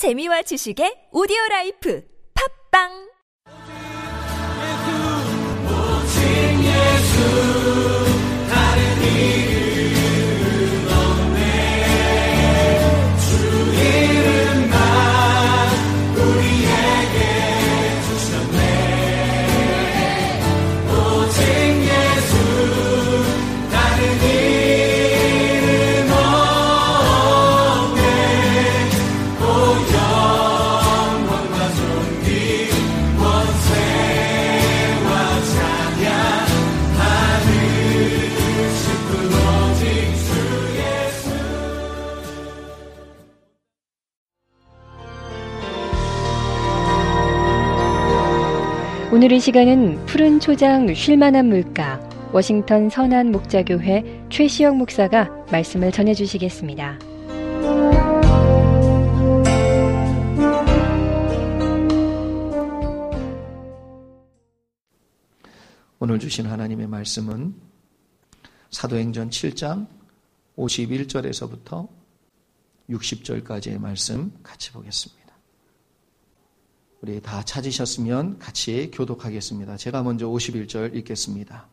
재미와 지식의 오디오 라이프. 팝빵 오늘 이 시간은 푸른 초장 쉴만한 물가 워싱턴 선한 목자교회 최시영 목사가 말씀을 전해 주시겠습니다. 오늘 주신 하나님의 말씀은 사도행전 7장 51절에서부터 60절까지의 말씀 같이 보겠습니다. 우리 다 찾으셨으면 같이 교독하겠습니다. 제가 먼저 51절 읽겠습니다.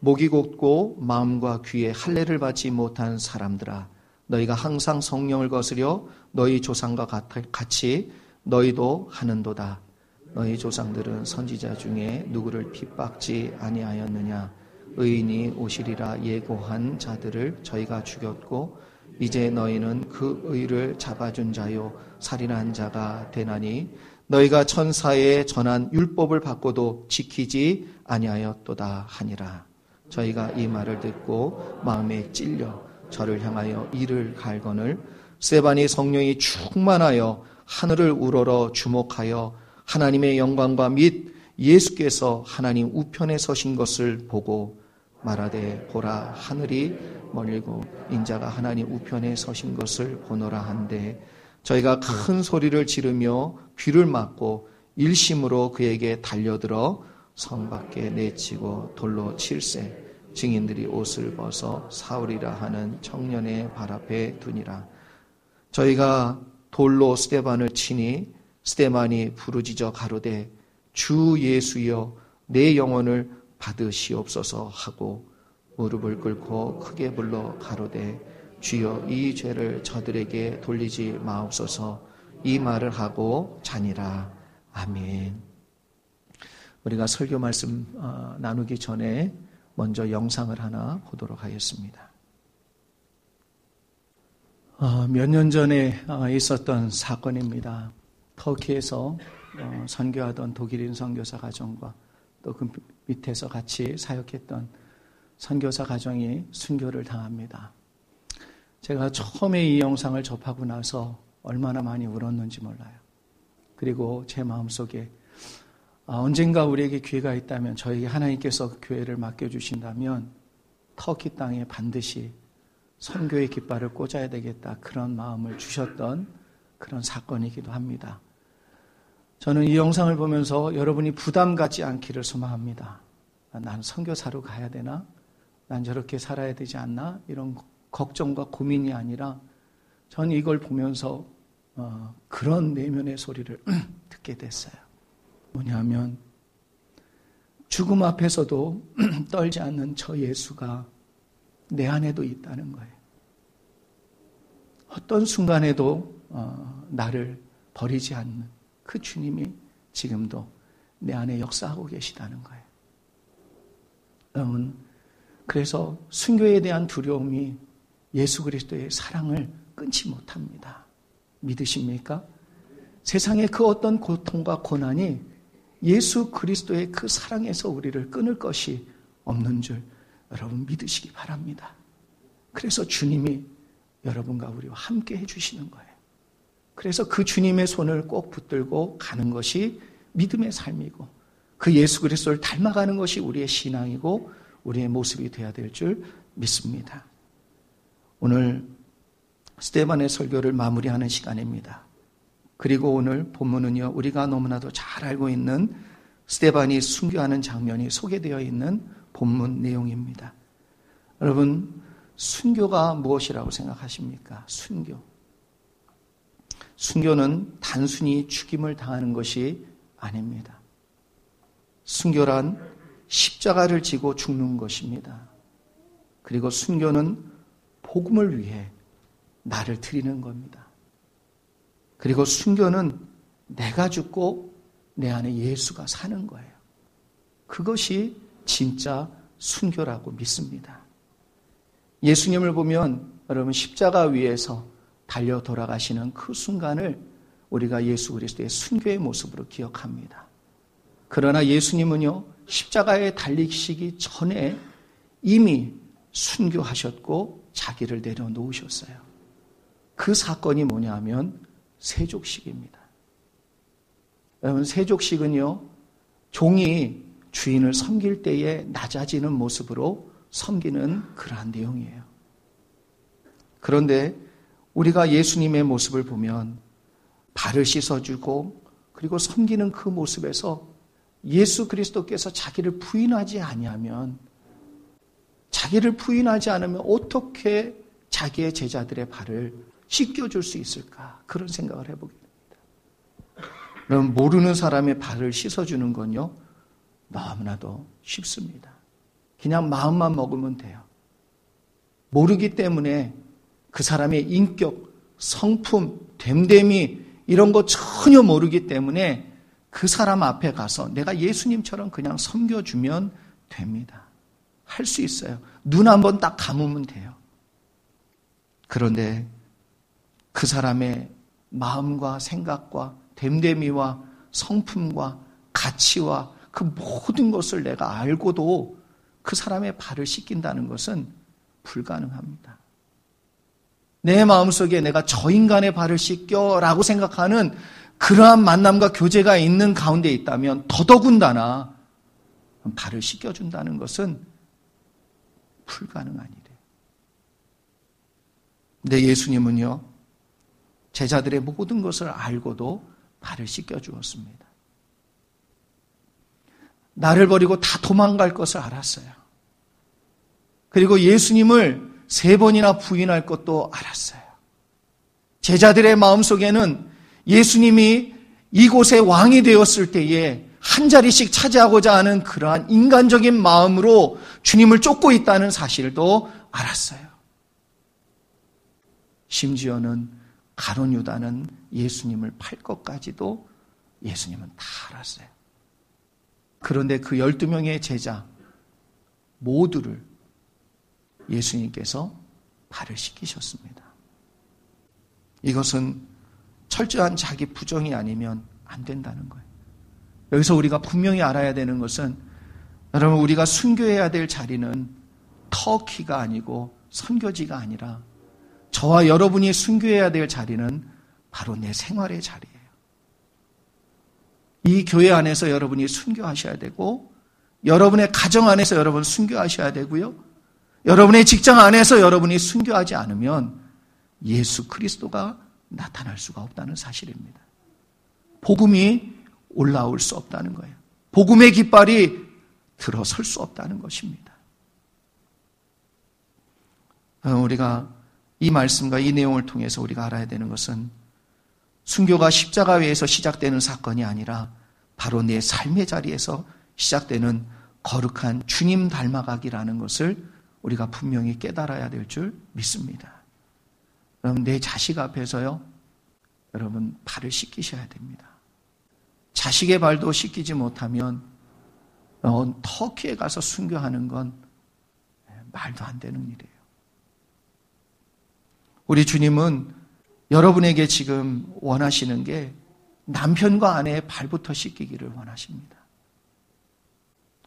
목이 곧고 마음과 귀에 할례를 받지 못한 사람들아 너희가 항상 성령을 거스려 너희 조상과 같이 너희도 하는도다. 너희 조상들은 선지자 중에 누구를 핍박지 아니하였느냐 의인이 오시리라 예고한 자들을 저희가 죽였고 이제 너희는 그 의를 잡아준 자요 살인한 자가 되나니 너희가 천사에 전한 율법을 받고도 지키지 아니하였도다 하니라. 저희가 이 말을 듣고 마음에 찔려 저를 향하여 이를 갈거늘 세반이 성령이 충만하여 하늘을 우러러 주목하여 하나님의 영광과 및 예수께서 하나님 우편에 서신 것을 보고 말하되 보라 하늘이 멀리고 인자가 하나님 우편에 서신 것을 보노라 한데 저희가 큰 소리를 지르며 귀를 막고 일심으로 그에게 달려들어 성 밖에 내치고 돌로 칠세 증인들이 옷을 벗어 사울이라 하는 청년의 발 앞에 두니라. 저희가 돌로 스테반을 치니 스테반이 부르짖어 가로되 주 예수여 내 영혼을 받으시옵소서 하고 무릎을 꿇고 크게 불러 가로되 주여 이 죄를 저들에게 돌리지 마옵소서 이 말을 하고 자니라. 아멘. 우리가 설교 말씀 어, 나누기 전에 먼저 영상을 하나 보도록 하겠습니다. 어, 몇년 전에 어, 있었던 사건입니다. 터키에서 선교하던 독일인 선교사 가정과 또 그 밑에서 같이 사역했던 선교사 가정이 순교를 당합니다. 제가 처음에 이 영상을 접하고 나서 얼마나 많이 울었는지 몰라요. 그리고 제 마음속에 아, 언젠가 우리에게 기회가 있다면 저에게 하나님께서 교회를 맡겨주신다면 터키 땅에 반드시 선교의 깃발을 꽂아야 되겠다 그런 마음을 주셨던 그런 사건이기도 합니다. 저는 이 영상을 보면서 여러분이 부담 갖지 않기를 소망합니다. 난 선교사로 가야 되나? 난 저렇게 살아야 되지 않나? 이런 걱정과 고민이 아니라 전 이걸 보면서 어, 그런 내면의 소리를 듣게 됐어요. 뭐냐면 죽음 앞에서도 떨지 않는 저 예수가 내 안에도 있다는 거예요. 어떤 순간에도 어, 나를 버리지 않는 그 주님이 지금도 내 안에 역사하고 계시다는 거예요. 여러분, 그래서 순교에 대한 두려움이 예수 그리스도의 사랑을 끊지 못합니다. 믿으십니까? 세상의 그 어떤 고통과 고난이 예수 그리스도의 그 사랑에서 우리를 끊을 것이 없는 줄 여러분 믿으시기 바랍니다. 그래서 주님이 여러분과 우리와 함께 해주시는 거예요. 그래서 그 주님의 손을 꼭 붙들고 가는 것이 믿음의 삶이고 그 예수 그리스도를 닮아가는 것이 우리의 신앙이고 우리의 모습이 되어야 될 줄 믿습니다. 오늘 스테반의 설교를 마무리하는 시간입니다. 그리고 오늘 본문은요, 우리가 너무나도 잘 알고 있는 스테반이 순교하는 장면이 소개되어 있는 본문 내용입니다. 여러분, 순교가 무엇이라고 생각하십니까? 순교. 순교는 단순히 죽임을 당하는 것이 아닙니다. 순교란 십자가를 지고 죽는 것입니다. 그리고 순교는 복음을 위해 나를 드리는 겁니다. 그리고 순교는 내가 죽고 내 안에 예수가 사는 거예요. 그것이 진짜 순교라고 믿습니다. 예수님을 보면 여러분 십자가 위에서 달려 돌아가시는 그 순간을 우리가 예수 그리스도의 순교의 모습으로 기억합니다. 그러나 예수님은요, 십자가에 달리시기 전에 이미 순교하셨고 자기를 내려놓으셨어요. 그 사건이 뭐냐 하면 세족식입니다. 여러분, 세족식은요, 종이 주인을 섬길 때에 낮아지는 모습으로 섬기는 그러한 내용이에요. 그런데 우리가 예수님의 모습을 보면 발을 씻어주고 그리고 섬기는 그 모습에서 예수 그리스도께서 자기를 부인하지 아니하면 자기를 부인하지 않으면 어떻게 자기의 제자들의 발을 씻겨줄 수 있을까? 그런 생각을 해보게 됩니다. 그럼 모르는 사람의 발을 씻어주는 건요, 너무나도 쉽습니다. 그냥 마음만 먹으면 돼요. 모르기 때문에 그 사람의 인격, 성품, 됨됨이 이런 거 전혀 모르기 때문에 그 사람 앞에 가서 내가 예수님처럼 그냥 섬겨주면 됩니다. 할 수 있어요. 눈 한 번 딱 감으면 돼요. 그런데 그 사람의 마음과 생각과 됨됨이와 성품과 가치와 그 모든 것을 내가 알고도 그 사람의 발을 씻긴다는 것은 불가능합니다. 내 마음속에 내가 저 인간의 발을 씻겨라고 생각하는 그러한 만남과 교제가 있는 가운데 있다면 더더군다나 발을 씻겨준다는 것은 불가능한 일이에요. 근데 예수님은요, 제자들의 모든 것을 알고도 발을 씻겨 주었습니다. 나를 버리고 다 도망갈 것을 알았어요. 그리고 예수님을 세 번이나 부인할 것도 알았어요. 제자들의 마음속에는 예수님이 이곳의 왕이 되었을 때에 한 자리씩 차지하고자 하는 그러한 인간적인 마음으로 주님을 쫓고 있다는 사실도 알았어요. 심지어는 가론 유다는 예수님을 팔 것까지도 예수님은 다 알았어요. 그런데 그 12명의 제자 모두를 예수님께서 발을 씻기셨습니다. 이것은 철저한 자기 부정이 아니면 안 된다는 거예요. 여기서 우리가 분명히 알아야 되는 것은 여러분 우리가 순교해야 될 자리는 터키가 아니고 선교지가 아니라 저와 여러분이 순교해야 될 자리는 바로 내 생활의 자리예요. 이 교회 안에서 여러분이 순교하셔야 되고 여러분의 가정 안에서 여러분 순교하셔야 되고요. 여러분의 직장 안에서 여러분이 순교하지 않으면 예수 그리스도가 나타날 수가 없다는 사실입니다. 복음이 올라올 수 없다는 거예요. 복음의 깃발이 들어설 수 없다는 것입니다. 어, 우리가 이 말씀과 이 내용을 통해서 우리가 알아야 되는 것은 순교가 십자가 위에서 시작되는 사건이 아니라 바로 내 삶의 자리에서 시작되는 거룩한 주님 닮아가기라는 것을 우리가 분명히 깨달아야 될 줄 믿습니다. 여러분, 내 자식 앞에서요, 여러분, 발을 씻기셔야 됩니다. 자식의 발도 씻기지 못하면, 어, 터키에 가서 순교하는 건 말도 안 되는 일이에요. 우리 주님은 여러분에게 지금 원하시는 게 남편과 아내의 발부터 씻기기를 원하십니다.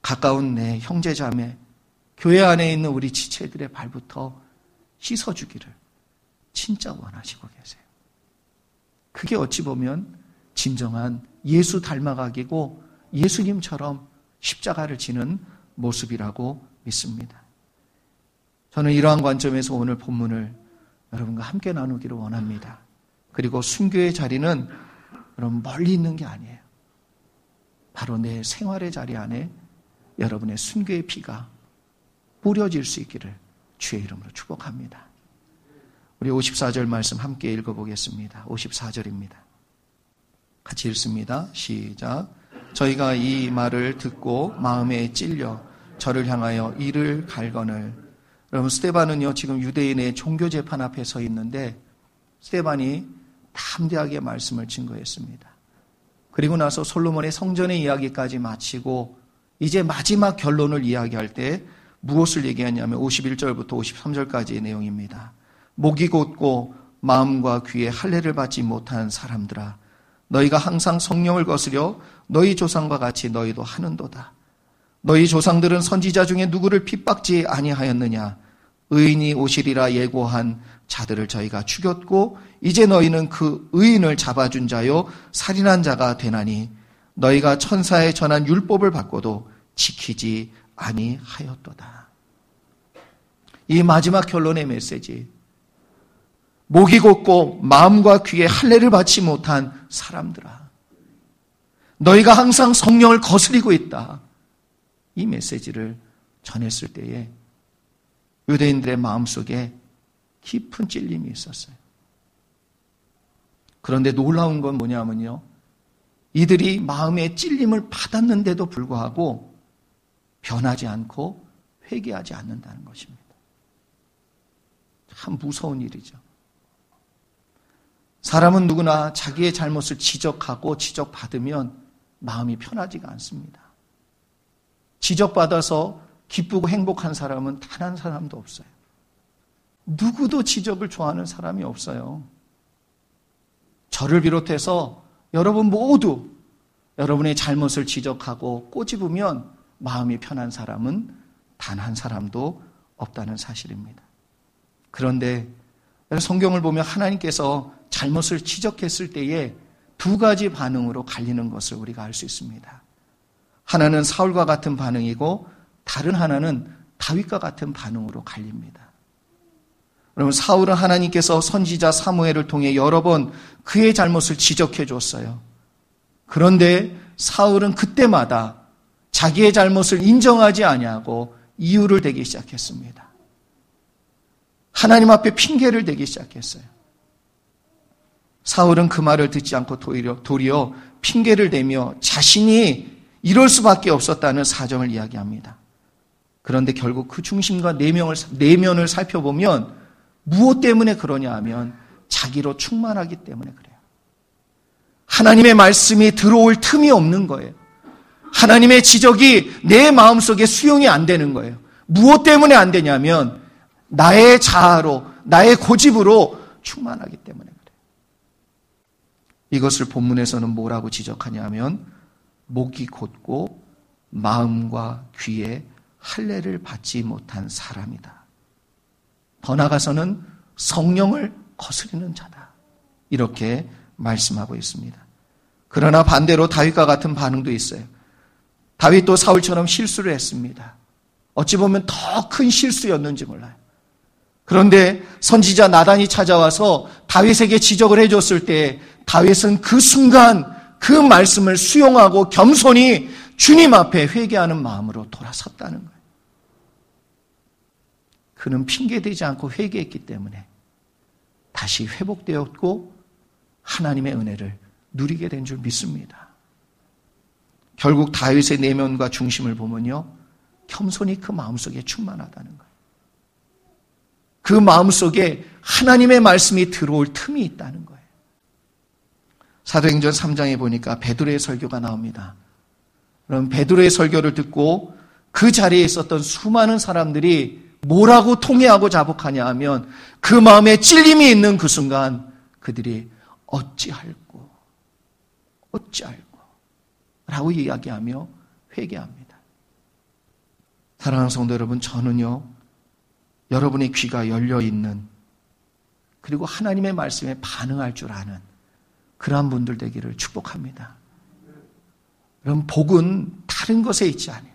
가까운 내 형제 자매, 교회 안에 있는 우리 지체들의 발부터 씻어주기를 진짜 원하시고 계세요. 그게 어찌 보면 진정한 예수 닮아가기고 예수님처럼 십자가를 지는 모습이라고 믿습니다. 저는 이러한 관점에서 오늘 본문을 여러분과 함께 나누기를 원합니다. 그리고 순교의 자리는 여러분 멀리 있는 게 아니에요. 바로 내 생활의 자리 안에 여러분의 순교의 피가 뿌려질 수 있기를 주의 이름으로 축복합니다. 우리 54절 말씀 함께 읽어보겠습니다. 54절입니다. 같이 읽습니다. 시작. 저희가 이 말을 듣고 마음에 찔려 저를 향하여 이를 갈거늘. 여러분, 스테반은요, 지금 유대인의 종교 재판 앞에 서 있는데, 스테반이 담대하게 말씀을 증거했습니다. 그리고 나서 솔로몬의 성전의 이야기까지 마치고, 이제 마지막 결론을 이야기할 때, 무엇을 얘기하냐면 51절부터 53절까지의 내용입니다. 목이 곧고 마음과 귀에 할례를 받지 못한 사람들아 너희가 항상 성령을 거스려 너희 조상과 같이 너희도 하는도다. 너희 조상들은 선지자 중에 누구를 핍박지 아니하였느냐? 의인이 오시리라 예고한 자들을 저희가 죽였고 이제 너희는 그 의인을 잡아준 자요 살인한 자가 되나니 너희가 천사에 전한 율법을 받고도 지키지 아니하였도다. 이 마지막 결론의 메시지. 목이 곧고 마음과 귀에 할례를 받지 못한 사람들아. 너희가 항상 성령을 거스리고 있다. 이 메시지를 전했을 때에 유대인들의 마음속에 깊은 찔림이 있었어요. 그런데 놀라운 건 뭐냐면요. 이들이 마음의 찔림을 받았는데도 불구하고 변하지 않고 회개하지 않는다는 것입니다. 참 무서운 일이죠. 사람은 누구나 자기의 잘못을 지적하고 지적받으면 마음이 편하지가 않습니다. 지적받아서 기쁘고 행복한 사람은 단 한 사람도 없어요. 누구도 지적을 좋아하는 사람이 없어요. 저를 비롯해서 여러분 모두 여러분의 잘못을 지적하고 꼬집으면 마음이 편한 사람은 단 한 사람도 없다는 사실입니다. 그런데 성경을 보면 하나님께서 잘못을 지적했을 때에 두 가지 반응으로 갈리는 것을 우리가 알 수 있습니다. 하나는 사울과 같은 반응이고 다른 하나는 다윗과 같은 반응으로 갈립니다. 여러분 사울은 하나님께서 선지자 사무엘을 통해 여러 번 그의 잘못을 지적해 줬어요. 그런데 사울은 그때마다 자기의 잘못을 인정하지 아니하고 이유를 대기 시작했습니다. 하나님 앞에 핑계를 대기 시작했어요. 사울은 그 말을 듣지 않고 도리어, 도리어 핑계를 대며 자신이 이럴 수밖에 없었다는 사정을 이야기합니다. 그런데 결국 그 중심과 내면을, 내면을 살펴보면 무엇 때문에 그러냐 하면 자기로 충만하기 때문에 그래요. 하나님의 말씀이 들어올 틈이 없는 거예요. 하나님의 지적이 내 마음속에 수용이 안 되는 거예요. 무엇 때문에 안 되냐면 나의 자아로, 나의 고집으로 충만하기 때문에. 이것을 본문에서는 뭐라고 지적하냐면 목이 곧고 마음과 귀에 할례를 받지 못한 사람이다. 더 나아가서는 성령을 거스리는 자다. 이렇게 말씀하고 있습니다. 그러나 반대로 다윗과 같은 반응도 있어요. 다윗도 사울처럼 실수를 했습니다. 어찌 보면 더 큰 실수였는지 몰라요. 그런데 선지자 나단이 찾아와서 다윗에게 지적을 해줬을 때 다윗은 그 순간 그 말씀을 수용하고 겸손히 주님 앞에 회개하는 마음으로 돌아섰다는 거예요. 그는 핑계대지 않고 회개했기 때문에 다시 회복되었고 하나님의 은혜를 누리게 된 줄 믿습니다. 결국 다윗의 내면과 중심을 보면요. 겸손히 그 마음속에 충만하다는 거예요. 그 마음속에 하나님의 말씀이 들어올 틈이 있다는 거예요. 사도행전 3장에 보니까 베드로의 설교가 나옵니다. 그럼 베드로의 설교를 듣고 그 자리에 있었던 수많은 사람들이 뭐라고 통해하고 자복하냐 하면 그 마음에 찔림이 있는 그 순간 그들이 어찌할꼬 어찌할꼬 라고 이야기하며 회개합니다. 사랑하는 성도 여러분 저는요 여러분의 귀가 열려 있는 그리고 하나님의 말씀에 반응할 줄 아는 그러한 분들 되기를 축복합니다. 그럼 복은 다른 것에 있지 않아요.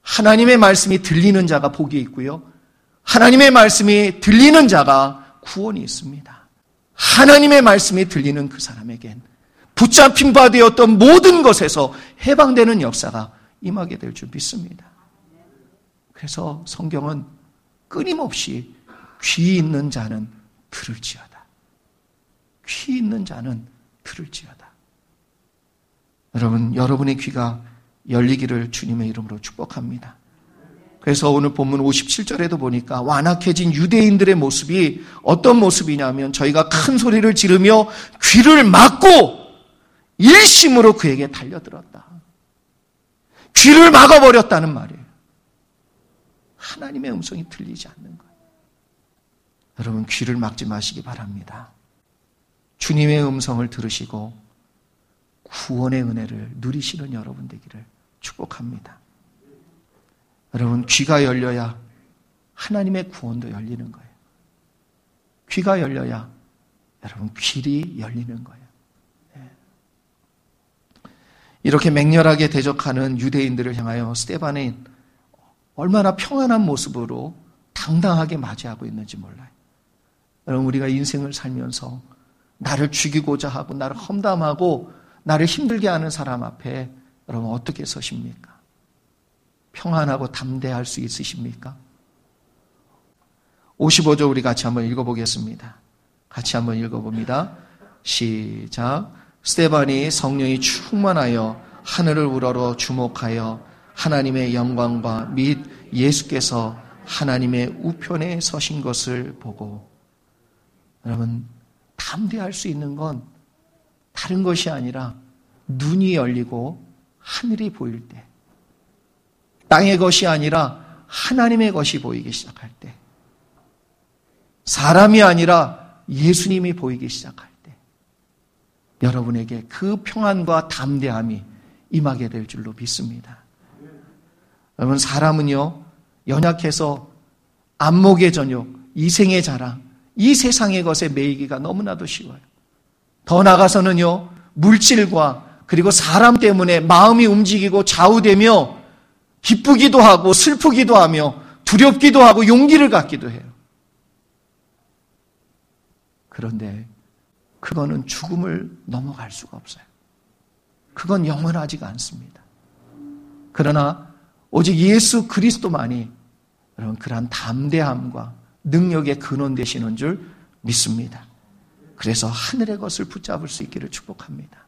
하나님의 말씀이 들리는 자가 복이 있고요. 하나님의 말씀이 들리는 자가 구원이 있습니다. 하나님의 말씀이 들리는 그 사람에겐 붙잡힌 바 되었던 모든 것에서 해방되는 역사가 임하게 될 줄 믿습니다. 그래서 성경은 끊임없이 귀 있는 자는 들을지어다. 귀 있는 자는 들을지어다. 여러분, 여러분의 귀가 열리기를 주님의 이름으로 축복합니다. 그래서 오늘 본문 57절에도 보니까 완악해진 유대인들의 모습이 어떤 모습이냐면 저희가 큰 소리를 지르며 귀를 막고 일심으로 그에게 달려들었다. 귀를 막아버렸다는 말이에요. 하나님의 음성이 들리지 않는 거예요. 여러분 귀를 막지 마시기 바랍니다. 주님의 음성을 들으시고 구원의 은혜를 누리시는 여러분 되기를 축복합니다. 여러분, 귀가 열려야 하나님의 구원도 열리는 거예요. 귀가 열려야 여러분, 길이 열리는 거예요. 네. 이렇게 맹렬하게 대적하는 유대인들을 향하여 스테반은 얼마나 평안한 모습으로 당당하게 맞이하고 있는지 몰라요. 여러분, 우리가 인생을 살면서 나를 죽이고자 하고, 나를 험담하고, 나를 힘들게 하는 사람 앞에 여러분 어떻게 서십니까? 평안하고 담대할 수 있으십니까? 55절 우리 같이 한번 읽어보겠습니다. 같이 한번 읽어봅니다. 시작. 스테반이 성령이 충만하여 하늘을 우러러 주목하여 하나님의 영광과 및 예수께서 하나님의 우편에 서신 것을 보고 여러분 담대할 수 있는 건 다른 것이 아니라 눈이 열리고 하늘이 보일 때 땅의 것이 아니라 하나님의 것이 보이기 시작할 때, 사람이 아니라 예수님이 보이기 시작할 때, 여러분에게 그 평안과 담대함이 임하게 될 줄로 믿습니다. 여러분, 사람은요, 연약해서 안목의 저녁, 이생의 자랑, 이 세상의 것에 매이기가 너무나도 쉬워요. 더 나가서는요, 물질과 그리고 사람 때문에 마음이 움직이고 좌우되며 기쁘기도 하고 슬프기도 하며 두렵기도 하고 용기를 갖기도 해요. 그런데 그거는 죽음을 넘어갈 수가 없어요. 그건 영원하지가 않습니다. 그러나 오직 예수 그리스도만이 여러분 그러한 담대함과 능력의 근원 되시는 줄 믿습니다. 그래서 하늘의 것을 붙잡을 수 있기를 축복합니다.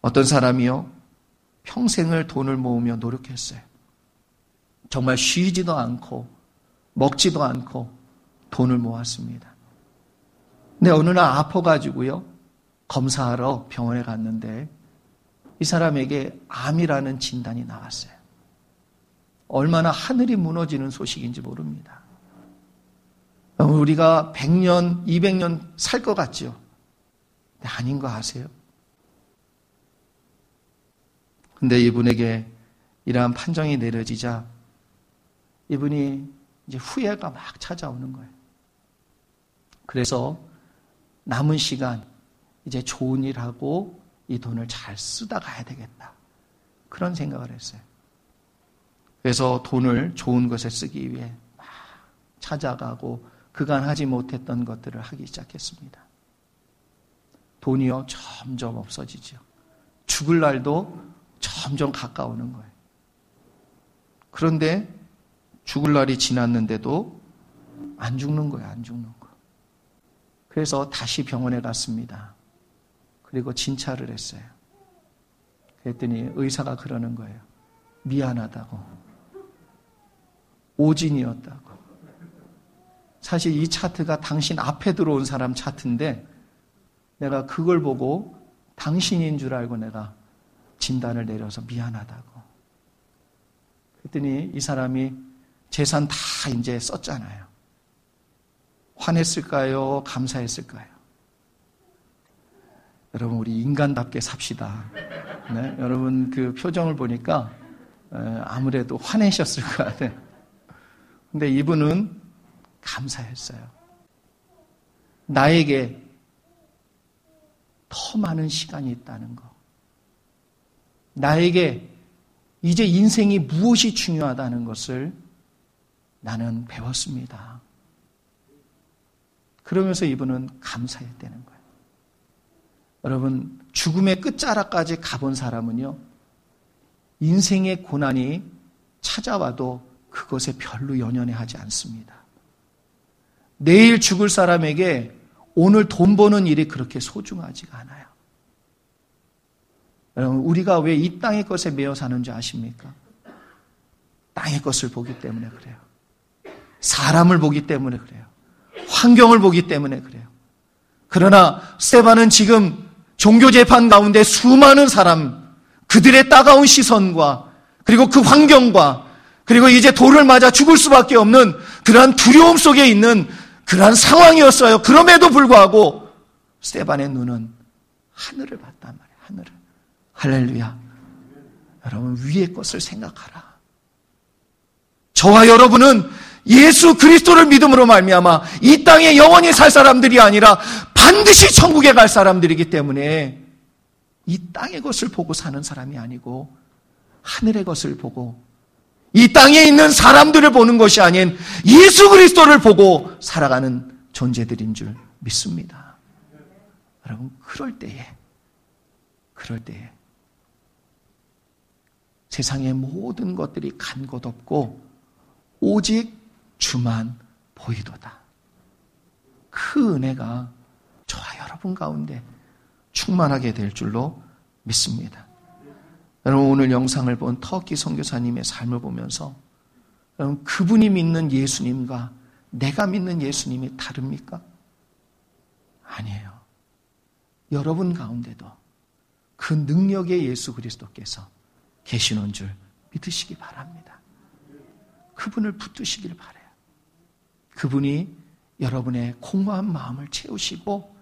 어떤 사람이요 평생을 돈을 모으며 노력했어요. 정말 쉬지도 않고 먹지도 않고 돈을 모았습니다. 근데 어느 날 아파가지고요. 검사하러 병원에 갔는데 이 사람에게 암이라는 진단이 나왔어요. 얼마나 하늘이 무너지는 소식인지 모릅니다. 우리가 100년, 200년 살 것 같죠? 아닌 거 아세요? 근데 이분에게 이러한 판정이 내려지자 이분이 이제 후회가 막 찾아오는 거예요. 그래서 남은 시간 이제 좋은 일 하고 이 돈을 잘 쓰다 가야 되겠다. 그런 생각을 했어요. 그래서 돈을 좋은 것에 쓰기 위해 막 찾아가고 그간 하지 못했던 것들을 하기 시작했습니다. 돈이요, 점점 없어지죠. 죽을 날도 점점 가까우는 거예요. 그런데 죽을 날이 지났는데도 안 죽는 거예요, 안 죽는 거. 그래서 다시 병원에 갔습니다. 그리고 진찰을 했어요. 그랬더니 의사가 그러는 거예요. 미안하다고. 오진이었다고. 사실 이 차트가 당신 앞에 들어온 사람 차트인데 내가 그걸 보고 당신인 줄 알고 내가 진단을 내려서 미안하다고. 그랬더니 이 사람이 재산 다 이제 썼잖아요. 화냈을까요? 감사했을까요? 여러분, 우리 인간답게 삽시다. 네? 여러분, 그 표정을 보니까 아무래도 화내셨을 것 같아요. 근데 이분은 감사했어요. 나에게 더 많은 시간이 있다는 거. 나에게 이제 인생이 무엇이 중요하다는 것을 나는 배웠습니다. 그러면서 이분은 감사했다는 거예요. 여러분, 죽음의 끝자락까지 가본 사람은요, 인생의 고난이 찾아와도 그것에 별로 연연해 하지 않습니다. 내일 죽을 사람에게 오늘 돈 버는 일이 그렇게 소중하지가 않아요. 여러분, 우리가 왜 이 땅의 것에 매여 사는지 아십니까? 땅의 것을 보기 때문에 그래요. 사람을 보기 때문에 그래요. 환경을 보기 때문에 그래요. 그러나 스테반은 지금 종교 재판 가운데 수많은 사람, 그들의 따가운 시선과 그리고 그 환경과 그리고 이제 돌을 맞아 죽을 수밖에 없는 그러한 두려움 속에 있는 그러한 상황이었어요. 그럼에도 불구하고 스테반의 눈은 하늘을 봤단 말이에요. 하늘을. 할렐루야. 여러분 위의 것을 생각하라. 저와 여러분은 예수 그리스도를 믿음으로 말미암아 이 땅에 영원히 살 사람들이 아니라 반드시 천국에 갈 사람들이기 때문에 이 땅의 것을 보고 사는 사람이 아니고 하늘의 것을 보고 이 땅에 있는 사람들을 보는 것이 아닌 예수 그리스도를 보고 살아가는 존재들인 줄 믿습니다. 여러분, 그럴 때에, 그럴 때에 세상의 모든 것들이 간것 없고 오직 주만 보이도다. 그 은혜가 저와 여러분 가운데 충만하게 될 줄로 믿습니다. 여러분 오늘 영상을 본 터키 선교사님의 삶을 보면서 여러분 그분이 믿는 예수님과 내가 믿는 예수님이 다릅니까? 아니에요. 여러분 가운데도 그 능력의 예수 그리스도께서 계시는 줄 믿으시기 바랍니다. 그분을 붙드시길 바래요. 그분이 여러분의 공허한 마음을 채우시고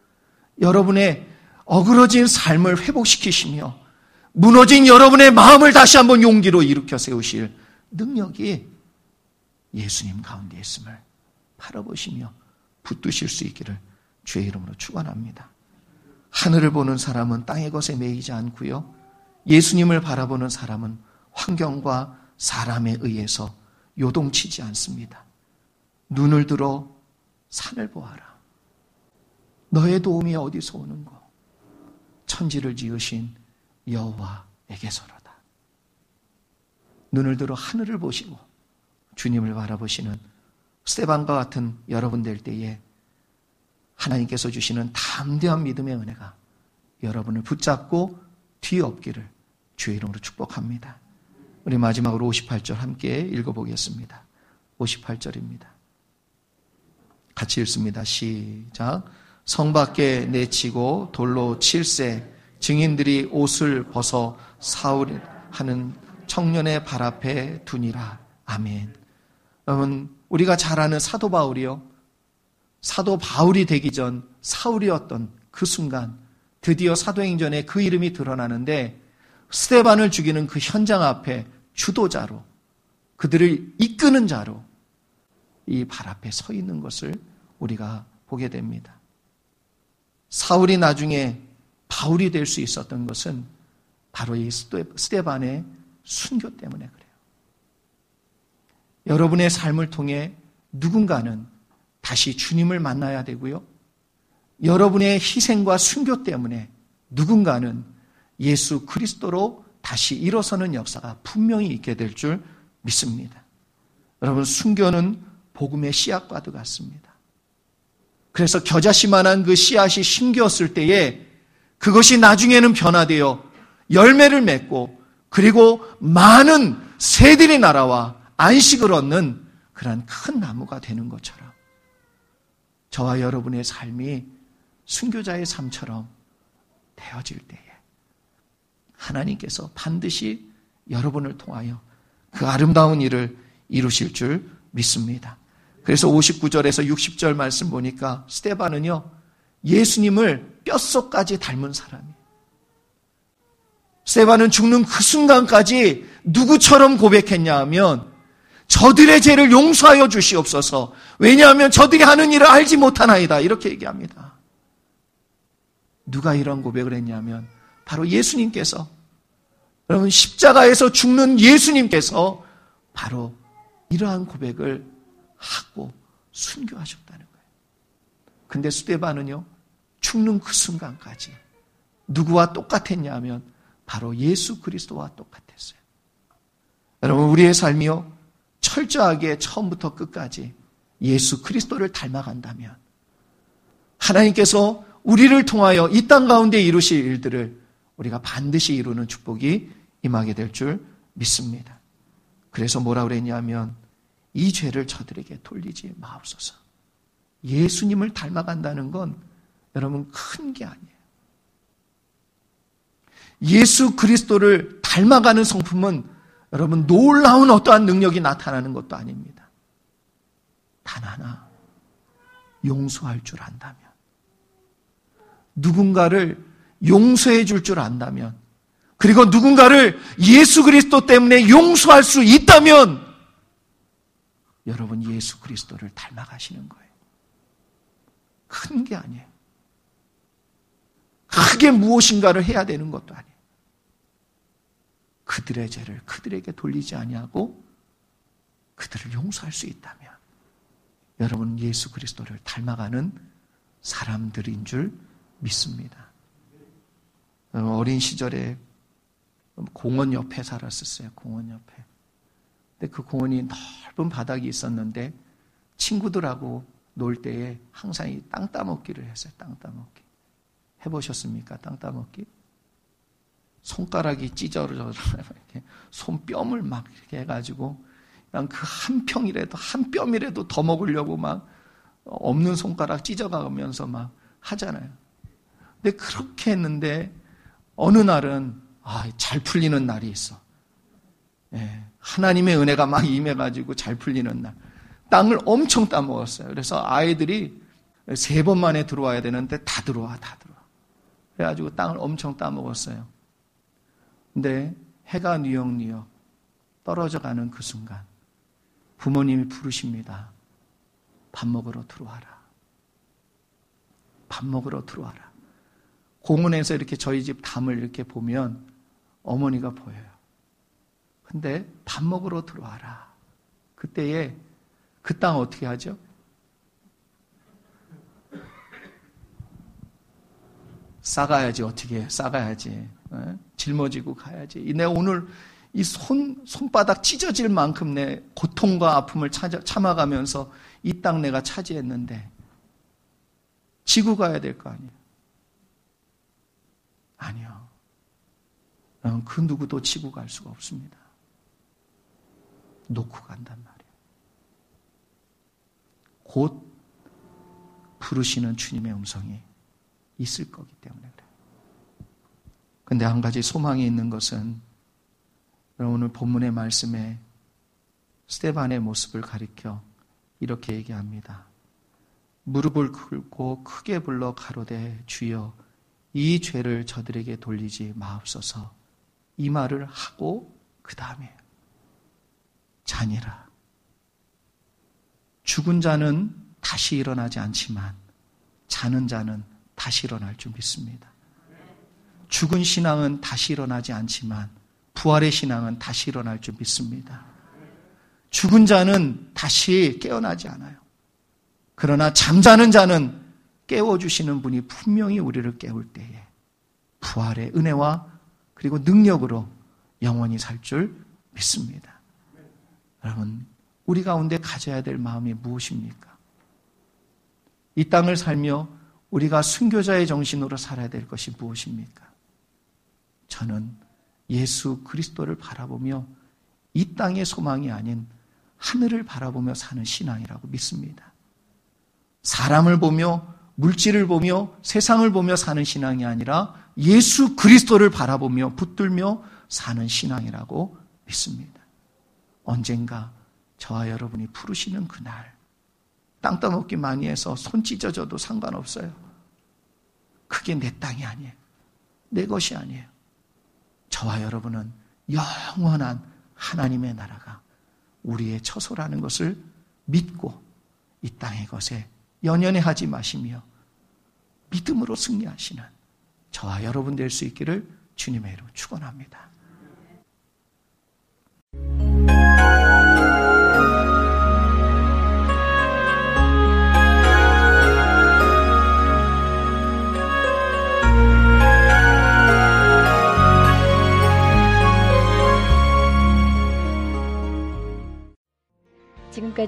여러분의 어그러진 삶을 회복시키시며 무너진 여러분의 마음을 다시 한번 용기로 일으켜 세우실 능력이 예수님 가운데 있음을 바라보시며 붙드실 수 있기를 주의 이름으로 축원합니다. 하늘을 보는 사람은 땅의 것에 매이지 않고요. 예수님을 바라보는 사람은 환경과 사람에 의해서 요동치지 않습니다. 눈을 들어 산을 보아라. 너의 도움이 어디서 오는고? 천지를 지으신 여호와에게서로다. 눈을 들어 하늘을 보시고 주님을 바라보시는 스테반과 같은 여러분 될 때에 하나님께서 주시는 담대한 믿음의 은혜가 여러분을 붙잡고 뒤엎기를 주의 이름으로 축복합니다. 우리 마지막으로 58절 함께 읽어보겠습니다. 58절입니다. 같이 읽습니다. 시작. 성 밖에 내치고 돌로 칠세 증인들이 옷을 벗어 사울 하는 청년의 발 앞에 두니라. 아멘. 여러분, 우리가 잘 아는 사도 바울이요. 사도 바울이 되기 전 사울이었던 그 순간 드디어 사도행전에 그 이름이 드러나는데 스테반을 죽이는 그 현장 앞에 주도자로 그들을 이끄는 자로 이 발 앞에 서 있는 것을 우리가 보게 됩니다. 사울이 나중에 바울이 될 수 있었던 것은 바로 이 스테반의 순교 때문에 그래요. 여러분의 삶을 통해 누군가는 다시 주님을 만나야 되고요. 여러분의 희생과 순교 때문에 누군가는 예수 그리스도로 다시 일어서는 역사가 분명히 있게 될 줄 믿습니다. 여러분, 순교는 복음의 씨앗과도 같습니다. 그래서 겨자씨만한 그 씨앗이 심겼을 때에 그것이 나중에는 변화되어 열매를 맺고 그리고 많은 새들이 날아와 안식을 얻는 그러한 큰 나무가 되는 것처럼 저와 여러분의 삶이 순교자의 삶처럼 되어질 때에 하나님께서 반드시 여러분을 통하여 그 아름다운 일을 이루실 줄 믿습니다. 그래서 59절에서 60절 말씀 보니까 스테반은요, 예수님을 뼛속까지 닮은 사람이에요. 스테반은 죽는 그 순간까지 누구처럼 고백했냐 하면 저들의 죄를 용서하여 주시옵소서. 왜냐하면 저들이 하는 일을 알지 못하나이다. 이렇게 얘기합니다. 누가 이런 고백을 했냐면 바로 예수님께서 여러분 십자가에서 죽는 예수님께서 바로 이러한 고백을 하고 순교하셨다는. 근데 수데바는요 죽는 그 순간까지 누구와 똑같았냐 하면 바로 예수 그리스도와 똑같았어요. 여러분 우리의 삶이요 철저하게 처음부터 끝까지 예수 그리스도를 닮아간다면 하나님께서 우리를 통하여 이 땅 가운데 이루실 일들을 우리가 반드시 이루는 축복이 임하게 될 줄 믿습니다. 그래서 뭐라 그랬냐면 이 죄를 저들에게 돌리지 마옵소서. 예수님을 닮아간다는 건 여러분 큰 게 아니에요. 예수 그리스도를 닮아가는 성품은 여러분 놀라운 어떠한 능력이 나타나는 것도 아닙니다. 단 하나 용서할 줄 안다면 누군가를 용서해 줄 줄 안다면 그리고 누군가를 예수 그리스도 때문에 용서할 수 있다면 여러분 예수 그리스도를 닮아가시는 거예요. 큰 게 아니에요. 크게 무엇인가를 해야 되는 것도 아니에요. 그들의 죄를 그들에게 돌리지 아니하고 그들을 용서할 수 있다면 여러분 예수 그리스도를 닮아가는 사람들인 줄 믿습니다. 어린 시절에 공원 옆에 살았었어요. 공원 옆에. 근데 그 공원이 넓은 바닥이 있었는데 친구들하고 놀 때에 항상 이 땅 따먹기를 했어요. 땅 따먹기. 해보셨습니까? 땅 따먹기? 손가락이 찢어져 이렇게 손뼘을 막 이렇게 해가지고 그냥 그 한 평이라도 한 뼘이라도 더 먹으려고 막 없는 손가락 찢어가면서 막 하잖아요. 근데 그렇게 했는데 어느 날은 아, 잘 풀리는 날이 있어. 예, 하나님의 은혜가 막 임해가지고 잘 풀리는 날. 땅을 엄청 따먹었어요. 그래서 아이들이 세 번 만에 들어와야 되는데 다 들어와, 다 들어와. 그래가지고 땅을 엄청 따먹었어요. 근데 해가 뉘역뉘역 떨어져 가는 그 순간 부모님이 부르십니다. 밥 먹으러 들어와라. 밥 먹으러 들어와라. 공원에서 이렇게 저희 집 담을 이렇게 보면 어머니가 보여요. 근데 밥 먹으러 들어와라. 그때에 그 땅 어떻게 하죠? 싸가야지 어떻게 해? 싸가야지 어? 짊어지고 가야지 내가 오늘 이 손, 손바닥 찢어질 만큼 내 고통과 아픔을 찾아, 참아가면서 이 땅 내가 차지했는데 지고 가야 될 거 아니에요 아니요 그 누구도 지고 갈 수가 없습니다 놓고 간단 말이에요 곧 부르시는 주님의 음성이 있을 거기 때문에 그래요. 근데 한 가지 소망이 있는 것은 오늘 본문의 말씀에 스테반의 모습을 가리켜 이렇게 얘기합니다. 무릎을 꿇고 크게 불러 가로되 주여 이 죄를 저들에게 돌리지 마옵소서 이 말을 하고 그 다음에 자니라 죽은 자는 다시 일어나지 않지만 자는 자는 다시 일어날 줄 믿습니다. 죽은 신앙은 다시 일어나지 않지만 부활의 신앙은 다시 일어날 줄 믿습니다. 죽은 자는 다시 깨어나지 않아요. 그러나 잠자는 자는 깨워주시는 분이 분명히 우리를 깨울 때에 부활의 은혜와 그리고 능력으로 영원히 살 줄 믿습니다. 여러분, 우리 가운데 가져야 될 마음이 무엇입니까? 이 땅을 살며 우리가 순교자의 정신으로 살아야 될 것이 무엇입니까? 저는 예수 그리스도를 바라보며 이 땅의 소망이 아닌 하늘을 바라보며 사는 신앙이라고 믿습니다. 사람을 보며 물질을 보며 세상을 보며 사는 신앙이 아니라 예수 그리스도를 바라보며 붙들며 사는 신앙이라고 믿습니다. 언젠가 저와 여러분이 부르시는 그날 땅 따먹기 많이 해서 손 찢어져도 상관없어요. 그게 내 땅이 아니에요. 내 것이 아니에요. 저와 여러분은 영원한 하나님의 나라가 우리의 처소라는 것을 믿고 이 땅의 것에 연연해 하지 마시며 믿음으로 승리하시는 저와 여러분 될 수 있기를 주님의 이름 축원합니다.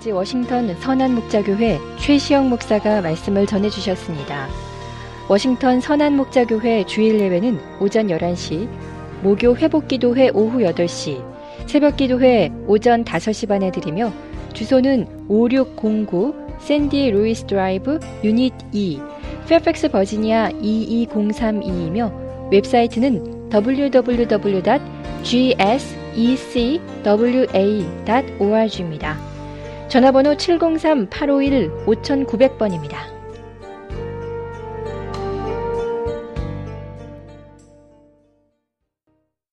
지금까지 워싱턴 선한목자교회 최시영 목사가 말씀을 전해주셨습니다. 워싱턴 선한목자교회 주일 예배는 오전 11시, 목요 회복기도회 오후 8시, 새벽기도회 오전 5시 반에 드리며 주소는 5609 Sandy Lewis Drive Unit 2, 페어팩스 버지니아 22032이며 웹사이트는 www.gsecwa.org입니다. 전화번호 703-851-5900번입니다.